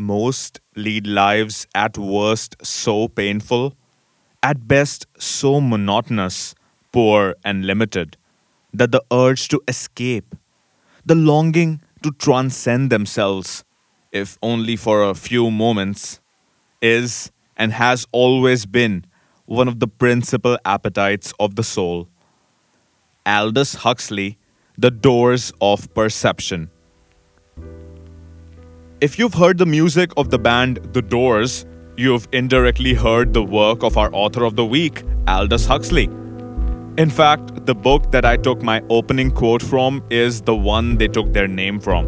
most lead lives at worst so painful, at best so monotonous, poor, and limited, that the urge to escape, the longing to transcend themselves, if only for a few moments, is and has always been one of the principal appetites of the soul. Aldous Huxley, The Doors of Perception. If you've heard the music of the band The Doors, you've indirectly heard the work of our author of the week, Aldous Huxley. In fact, the book that I took my opening quote from is the one they took their name from.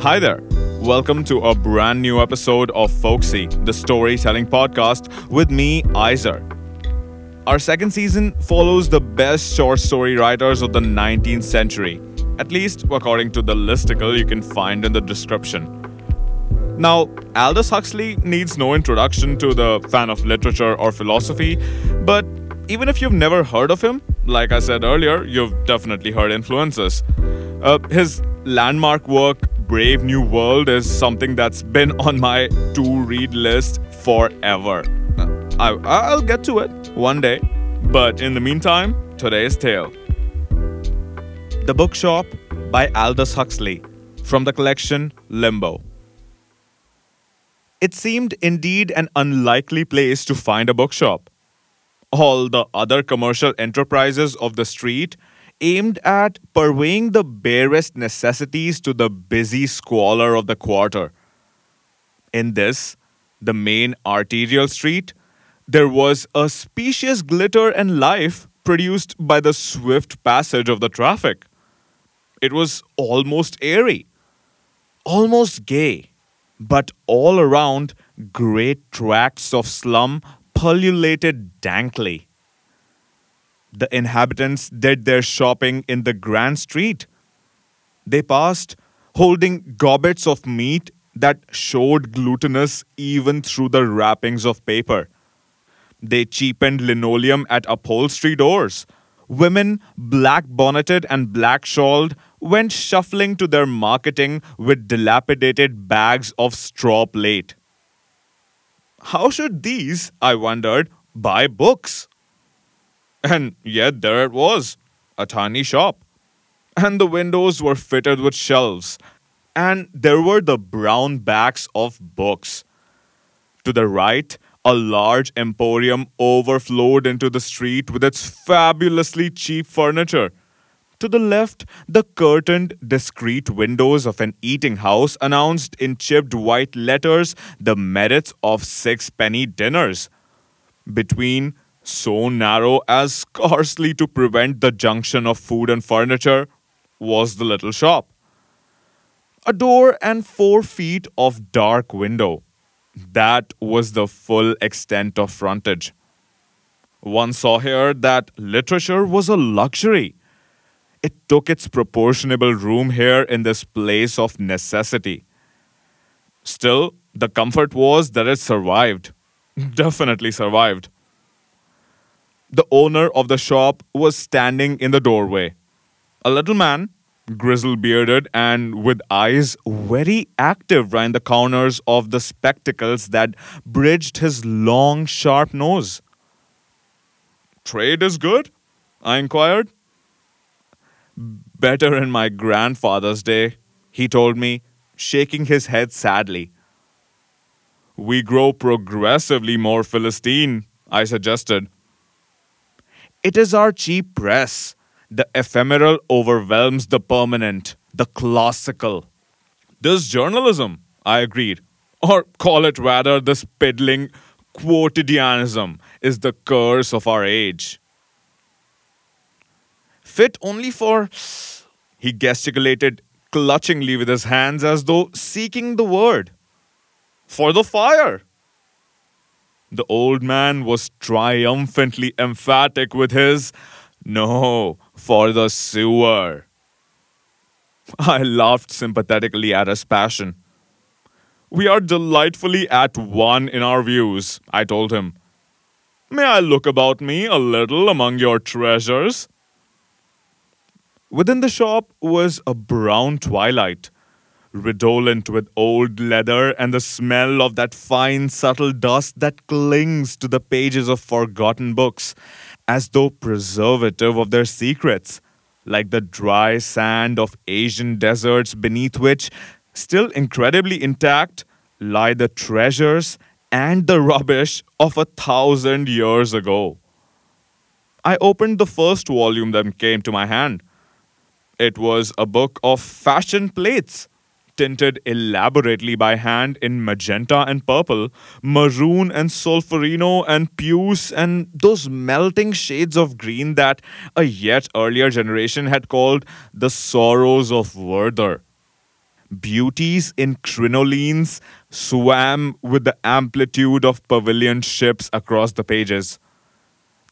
Hi there. Welcome to a brand new episode of Folksy, the storytelling podcast with me, Iser. Our second season follows the best short story writers of the 19th century, at least according to the listicle you can find in the description. Now, Aldous Huxley needs no introduction to the fan of literature or philosophy, but even if you've never heard of him, like I said earlier, you've definitely heard influences. Uh, his landmark work, Brave New World, is something that's been on my to read list forever. I, I'll get to it one day, but in the meantime, today's tale The Bookshop by Aldous Huxley from the collection Limbo. It seemed indeed an unlikely place to find a bookshop. All the other commercial enterprises of the street aimed at purveying the barest necessities to the busy squalor of the quarter. In this, the main arterial street, there was a specious glitter and life produced by the swift passage of the traffic. It was almost airy, almost gay but all around, great tracts of slum pullulated dankly. The inhabitants did their shopping in the Grand Street. They passed holding gobbets of meat that showed glutinous even through the wrappings of paper. They cheapened linoleum at upholstery doors. Women, black bonneted and black shawled, went shuffling to their marketing with dilapidated bags of straw plate. How should these, I wondered, buy books? And yet there it was, a tiny shop. And the windows were fitted with shelves. And there were the brown backs of books. To the right, a large emporium overflowed into the street with its fabulously cheap furniture to the left, the curtained, discreet windows of an eating house announced in chipped white letters the merits of six-penny dinners. Between, so narrow as scarcely to prevent the junction of food and furniture, was the little shop. A door and four feet of dark window. That was the full extent of frontage. One saw here that literature was a luxury it took its proportionable room here in this place of necessity. Still, the comfort was that it survived. Definitely survived. The owner of the shop was standing in the doorway. A little man, grizzle bearded and with eyes very active round the corners of the spectacles that bridged his long, sharp nose. Trade is good? I inquired. Better in my grandfather's day, he told me, shaking his head sadly. We grow progressively more Philistine, I suggested. It is our cheap press. The ephemeral overwhelms the permanent, the classical. This journalism, I agreed. Or call it rather the piddling quotidianism, is the curse of our age fit only for. He gesticulated clutchingly with his hands as though seeking the word. For the fire. The old man was triumphantly emphatic with his no, for the sewer. I laughed sympathetically at his passion. We are delightfully at one in our views, I told him. May I look about me a little among your treasures? Within the shop was a brown twilight. redolent with old leather and the smell of that fine, subtle dust that clings to the pages of forgotten books, as though preservative of their secrets, like the dry sand of Asian deserts beneath which, still incredibly intact, lie the treasures and the rubbish of a thousand years ago. I opened the first volume that came to my hand. It was a book of fashion plates tinted elaborately by hand in magenta and purple, maroon and solferino and puce, and those melting shades of green that a yet earlier generation had called the sorrows of Werther. Beauties in crinolines swam with the amplitude of pavilion ships across the pages.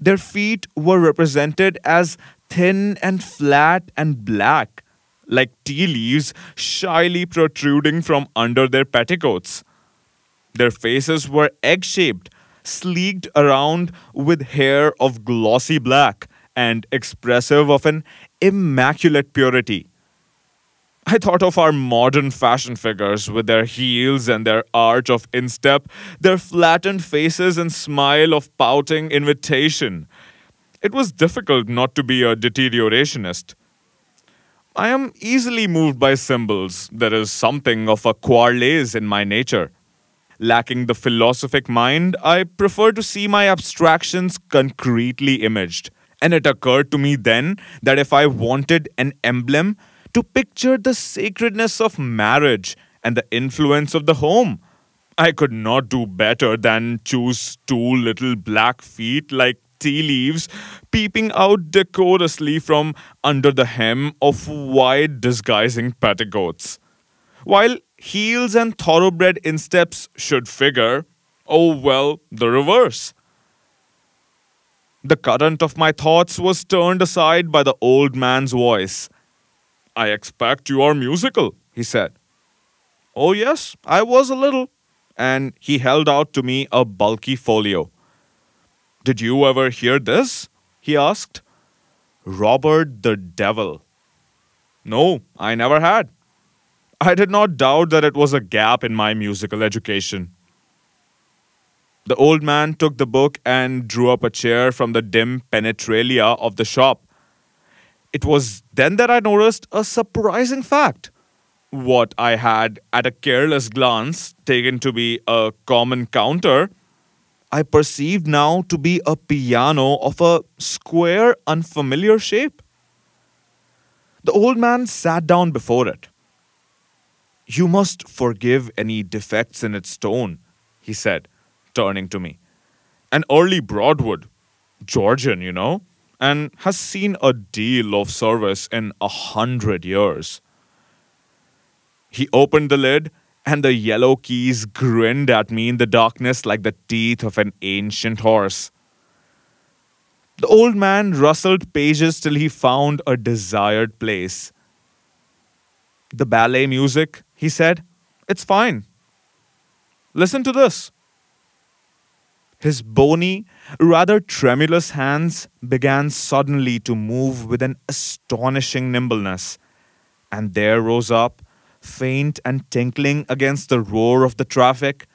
Their feet were represented as thin and flat and black like tea leaves shyly protruding from under their petticoats. Their faces were egg shaped, sleeked around with hair of glossy black, and expressive of an immaculate purity. I thought of our modern fashion figures with their heels and their arch of instep, their flattened faces and smile of pouting invitation. It was difficult not to be a deteriorationist. I am easily moved by symbols. There is something of a quarles in my nature. Lacking the philosophic mind, I prefer to see my abstractions concretely imaged. And it occurred to me then that if I wanted an emblem to picture the sacredness of marriage and the influence of the home, I could not do better than choose two little black feet like tea leaves peeping out decorously from under the hem of wide disguising petticoats. While heels and thoroughbred insteps should figure, oh well, the reverse. The current of my thoughts was turned aside by the old man's voice. I expect you are musical, he said. Oh, yes, I was a little. And he held out to me a bulky folio. Did you ever hear this? he asked. Robert the Devil. No, I never had. I did not doubt that it was a gap in my musical education. The old man took the book and drew up a chair from the dim penetralia of the shop. It was then that I noticed a surprising fact. What I had, at a careless glance, taken to be a common counter I perceived now to be a piano of a square, unfamiliar shape. The old man sat down before it. You must forgive any defects in its tone, he said, turning to me. An early Broadwood, Georgian, you know, and has seen a deal of service in a hundred years. He opened the lid and the yellow keys grinned at me in the darkness like the teeth of an ancient horse. The old man rustled pages till he found a desired place. The ballet music, he said, it's fine. Listen to this. His bony, rather tremulous hands began suddenly to move with an astonishing nimbleness, and there rose up faint and tinkling against the roar of the traffic,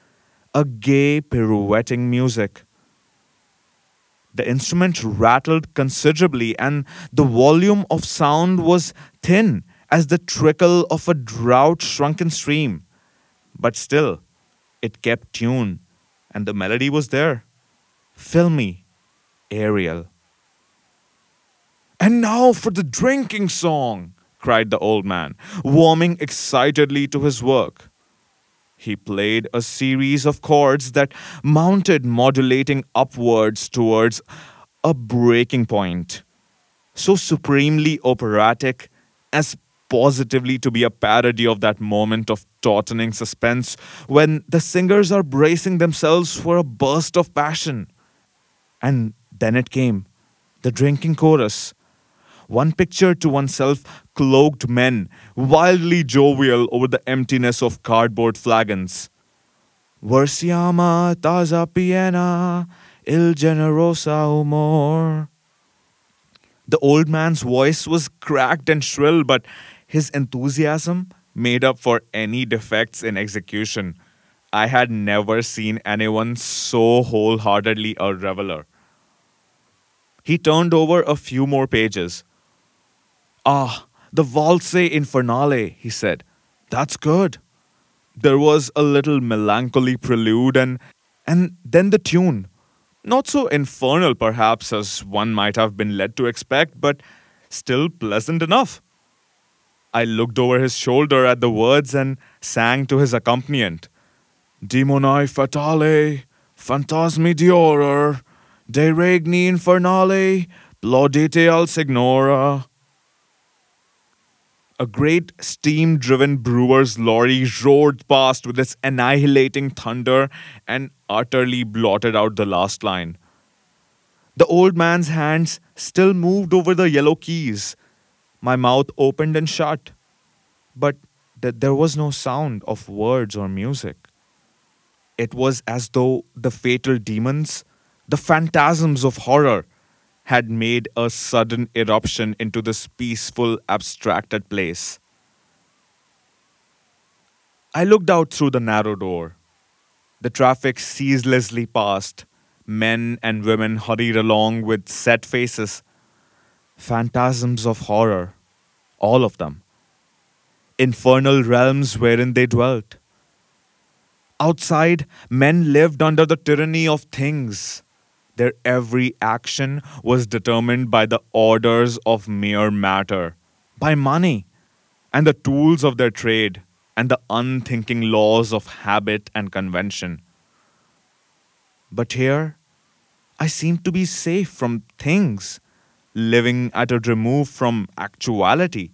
a gay, pirouetting music. The instrument rattled considerably, and the volume of sound was thin as the trickle of a drought shrunken stream. But still, it kept tune, and the melody was there. Filmy, aerial. And now for the drinking song, cried the old man, warming excitedly to his work. He played a series of chords that mounted, modulating upwards towards a breaking point, so supremely operatic as positively to be a parody of that moment of tautening suspense when the singers are bracing themselves for a burst of passion. And then it came the drinking chorus one picture to oneself cloaked men, wildly jovial over the emptiness of cardboard flagons. Versiama taza piena, il generosa humor. The old man's voice was cracked and shrill, but his enthusiasm, made up for any defects in execution. I had never seen anyone so wholeheartedly a reveler. He turned over a few more pages. Ah, the Valse Infernale, he said. That's good. There was a little melancholy prelude and and then the tune. Not so infernal perhaps as one might have been led to expect, but still pleasant enough. I looked over his shoulder at the words and sang to his accompaniment. Demoni fatale, phantasmi dioror, de regni infernale, plaudite al signora. A great steam driven brewer's lorry roared past with its annihilating thunder and utterly blotted out the last line. The old man's hands still moved over the yellow keys. My mouth opened and shut, but th- there was no sound of words or music. It was as though the fatal demons, the phantasms of horror, had made a sudden eruption into this peaceful, abstracted place. I looked out through the narrow door. The traffic ceaselessly passed. Men and women hurried along with set faces. Phantasms of horror, all of them. Infernal realms wherein they dwelt. Outside, men lived under the tyranny of things. Their every action was determined by the orders of mere matter, by money, and the tools of their trade, and the unthinking laws of habit and convention. But here, I seemed to be safe from things, living at a remove from actuality.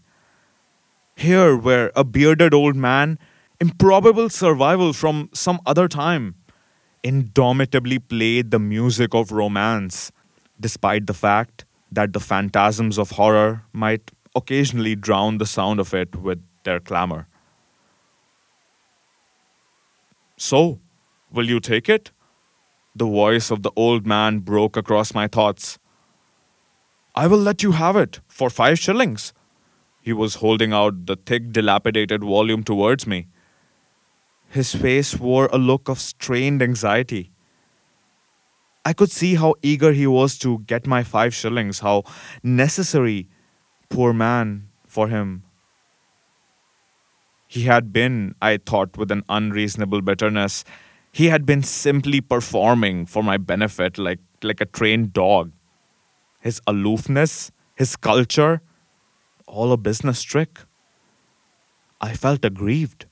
Here, where a bearded old man improbable survival from some other time, indomitably played the music of romance, despite the fact that the phantasms of horror might occasionally drown the sound of it with their clamor. So, will you take it? The voice of the old man broke across my thoughts. I will let you have it for five shillings. He was holding out the thick, dilapidated volume towards me. His face wore a look of strained anxiety. I could see how eager he was to get my five shillings, how necessary, poor man, for him. He had been, I thought with an unreasonable bitterness, he had been simply performing for my benefit like, like a trained dog. His aloofness, his culture, all a business trick. I felt aggrieved.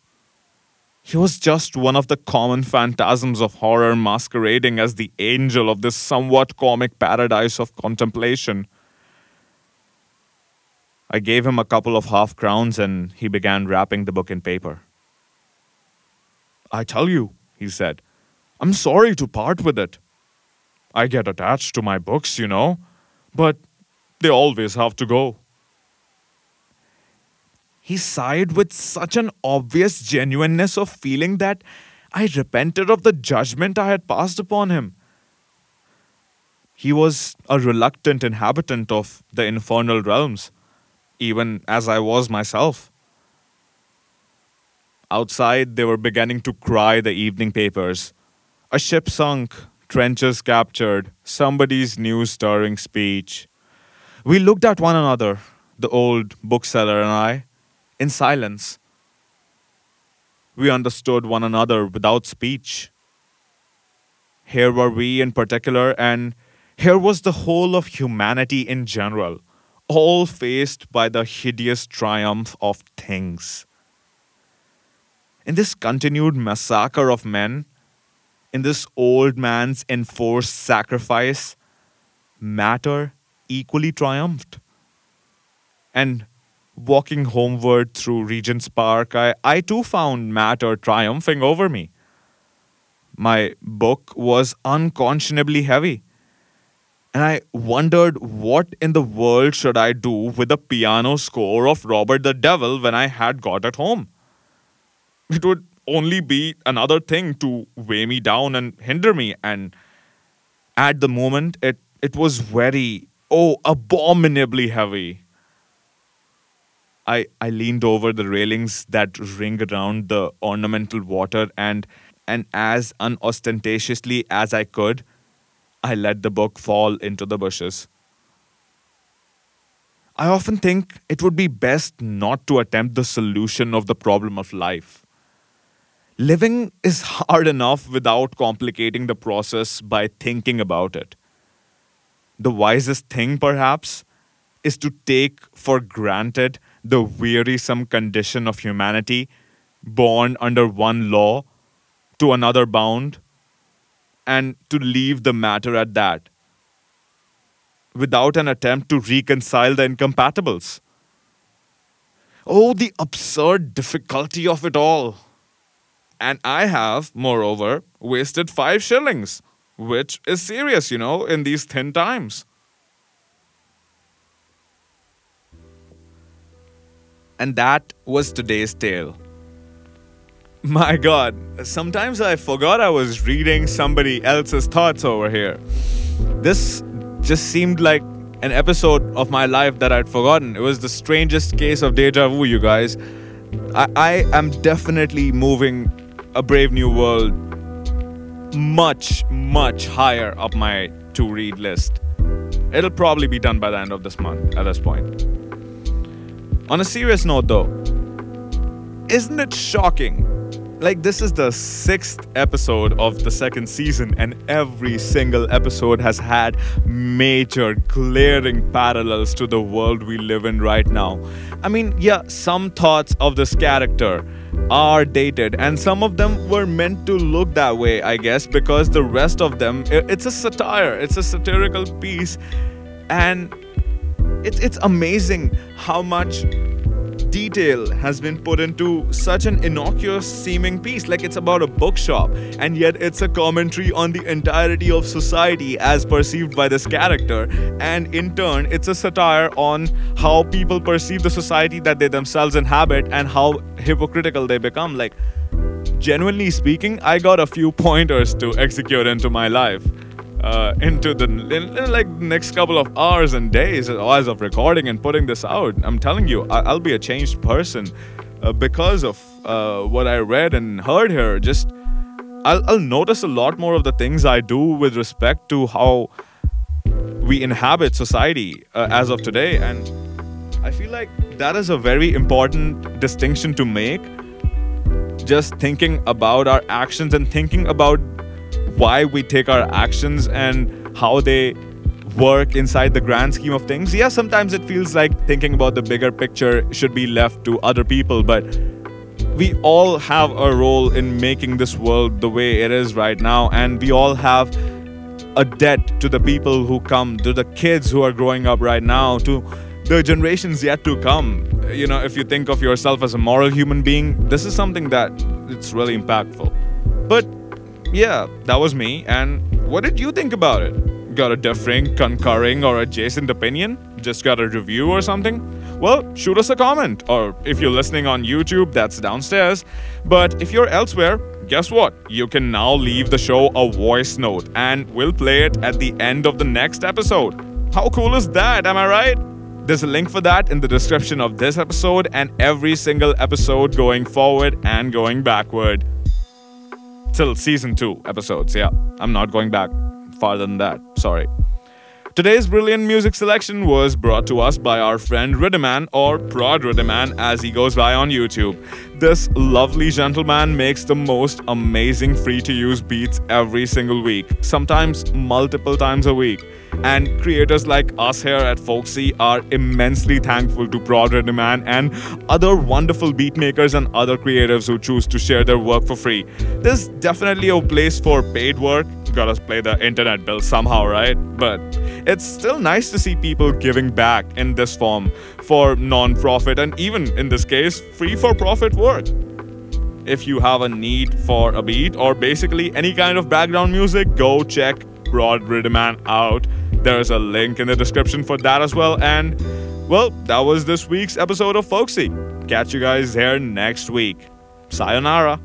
He was just one of the common phantasms of horror masquerading as the angel of this somewhat comic paradise of contemplation. I gave him a couple of half crowns and he began wrapping the book in paper. I tell you, he said, I'm sorry to part with it. I get attached to my books, you know, but they always have to go. He sighed with such an obvious genuineness of feeling that I repented of the judgment I had passed upon him. He was a reluctant inhabitant of the infernal realms, even as I was myself. Outside, they were beginning to cry the evening papers. A ship sunk, trenches captured, somebody's new stirring speech. We looked at one another, the old bookseller and I, in silence. We understood one another without speech. Here were we in particular, and here was the whole of humanity in general, all faced by the hideous triumph of things. In this continued massacre of men, in this old man's enforced sacrifice, matter equally triumphed. And walking homeward through Regent's Park, I, I too found matter triumphing over me. My book was unconscionably heavy. And I wondered what in the world should I do with the piano score of Robert the Devil when I had got at home. It would only be another thing to weigh me down and hinder me. And at the moment, it, it was very, oh, abominably heavy. I, I leaned over the railings that ring around the ornamental water and and as unostentatiously as I could, I let the book fall into the bushes. I often think it would be best not to attempt the solution of the problem of life. Living is hard enough without complicating the process by thinking about it. The wisest thing, perhaps, is to take for granted the wearisome condition of humanity, born under one law to another bound, and to leave the matter at that without an attempt to reconcile the incompatibles. Oh, the absurd difficulty of it all. And I have, moreover, wasted five shillings, which is serious, you know, in these thin times. And that was today's tale. My god, sometimes I forgot I was reading somebody else's thoughts over here. This just seemed like an episode of my life that I'd forgotten. It was the strangest case of deja vu, you guys. I, I am definitely moving a Brave New World much, much higher up my to read list. It'll probably be done by the end of this month at this point. On a serious note, though, isn't it shocking? Like this is the sixth episode of the second season and every single episode has had major glaring parallels to the world we live in right now. I mean yeah some thoughts of this character are dated and some of them were meant to look that way i guess because the rest of them it's a satire it's a satirical piece and it's it's amazing how much detail has been put into such an innocuous seeming piece like it's about a bookshop and yet it's a commentary on the entirety of society as perceived by this character and in turn it's a satire on how people perceive the society that they themselves inhabit and how hypocritical they become. Like genuinely speaking i got a few pointers to execute into my life uh, into the in, in like next couple of hours and days as of recording and putting this out. I'm telling you, I, will be a changed person uh, because of uh, what I read and heard here. Just I'll, I'll notice a lot more of the things I do with respect to how we inhabit society uh, as of today, and I feel like that is a very important distinction to make. Just thinking about our actions and thinking about why we take our actions and how they work inside the grand scheme of things. Yeah, sometimes it feels like thinking about the bigger picture should be left to other people, but we all have a role in making this world the way it is right now, and we all have a debt to the people who come, to the kids who are growing up right now, to the generations yet to come. You know, if you think of yourself as a moral human being, this is something that it's really impactful. But yeah, that was me. And what did you think about it? Got a differing, concurring, or adjacent opinion? Just got a review or something? Well, shoot us a comment. Or if you're listening on YouTube, that's downstairs. But if you're elsewhere, guess what? You can now leave the show a voice note and we'll play it at the end of the next episode. How cool is that? Am I right? There's a link for that in the description of this episode and every single episode going forward and going backward till season two episodes. Yeah, I'm not going back farther than that. Sorry. Today's brilliant music selection was brought to us by our friend Riddiman, or Prod Riddiman as he goes by on YouTube. This lovely gentleman makes the most amazing free to use beats every single week, sometimes multiple times a week. And creators like us here at Folksy are immensely thankful to Prod Man and other wonderful beatmakers and other creatives who choose to share their work for free. There's definitely a place for paid work. Gotta play the internet bill somehow, right? But it's still nice to see people giving back in this form for non profit and even in this case, free for profit work if you have a need for a beat or basically any kind of background music, go check Riddiman out. There's a link in the description for that as well. And, well, that was this week's episode of Folksy. Catch you guys here next week. Sayonara.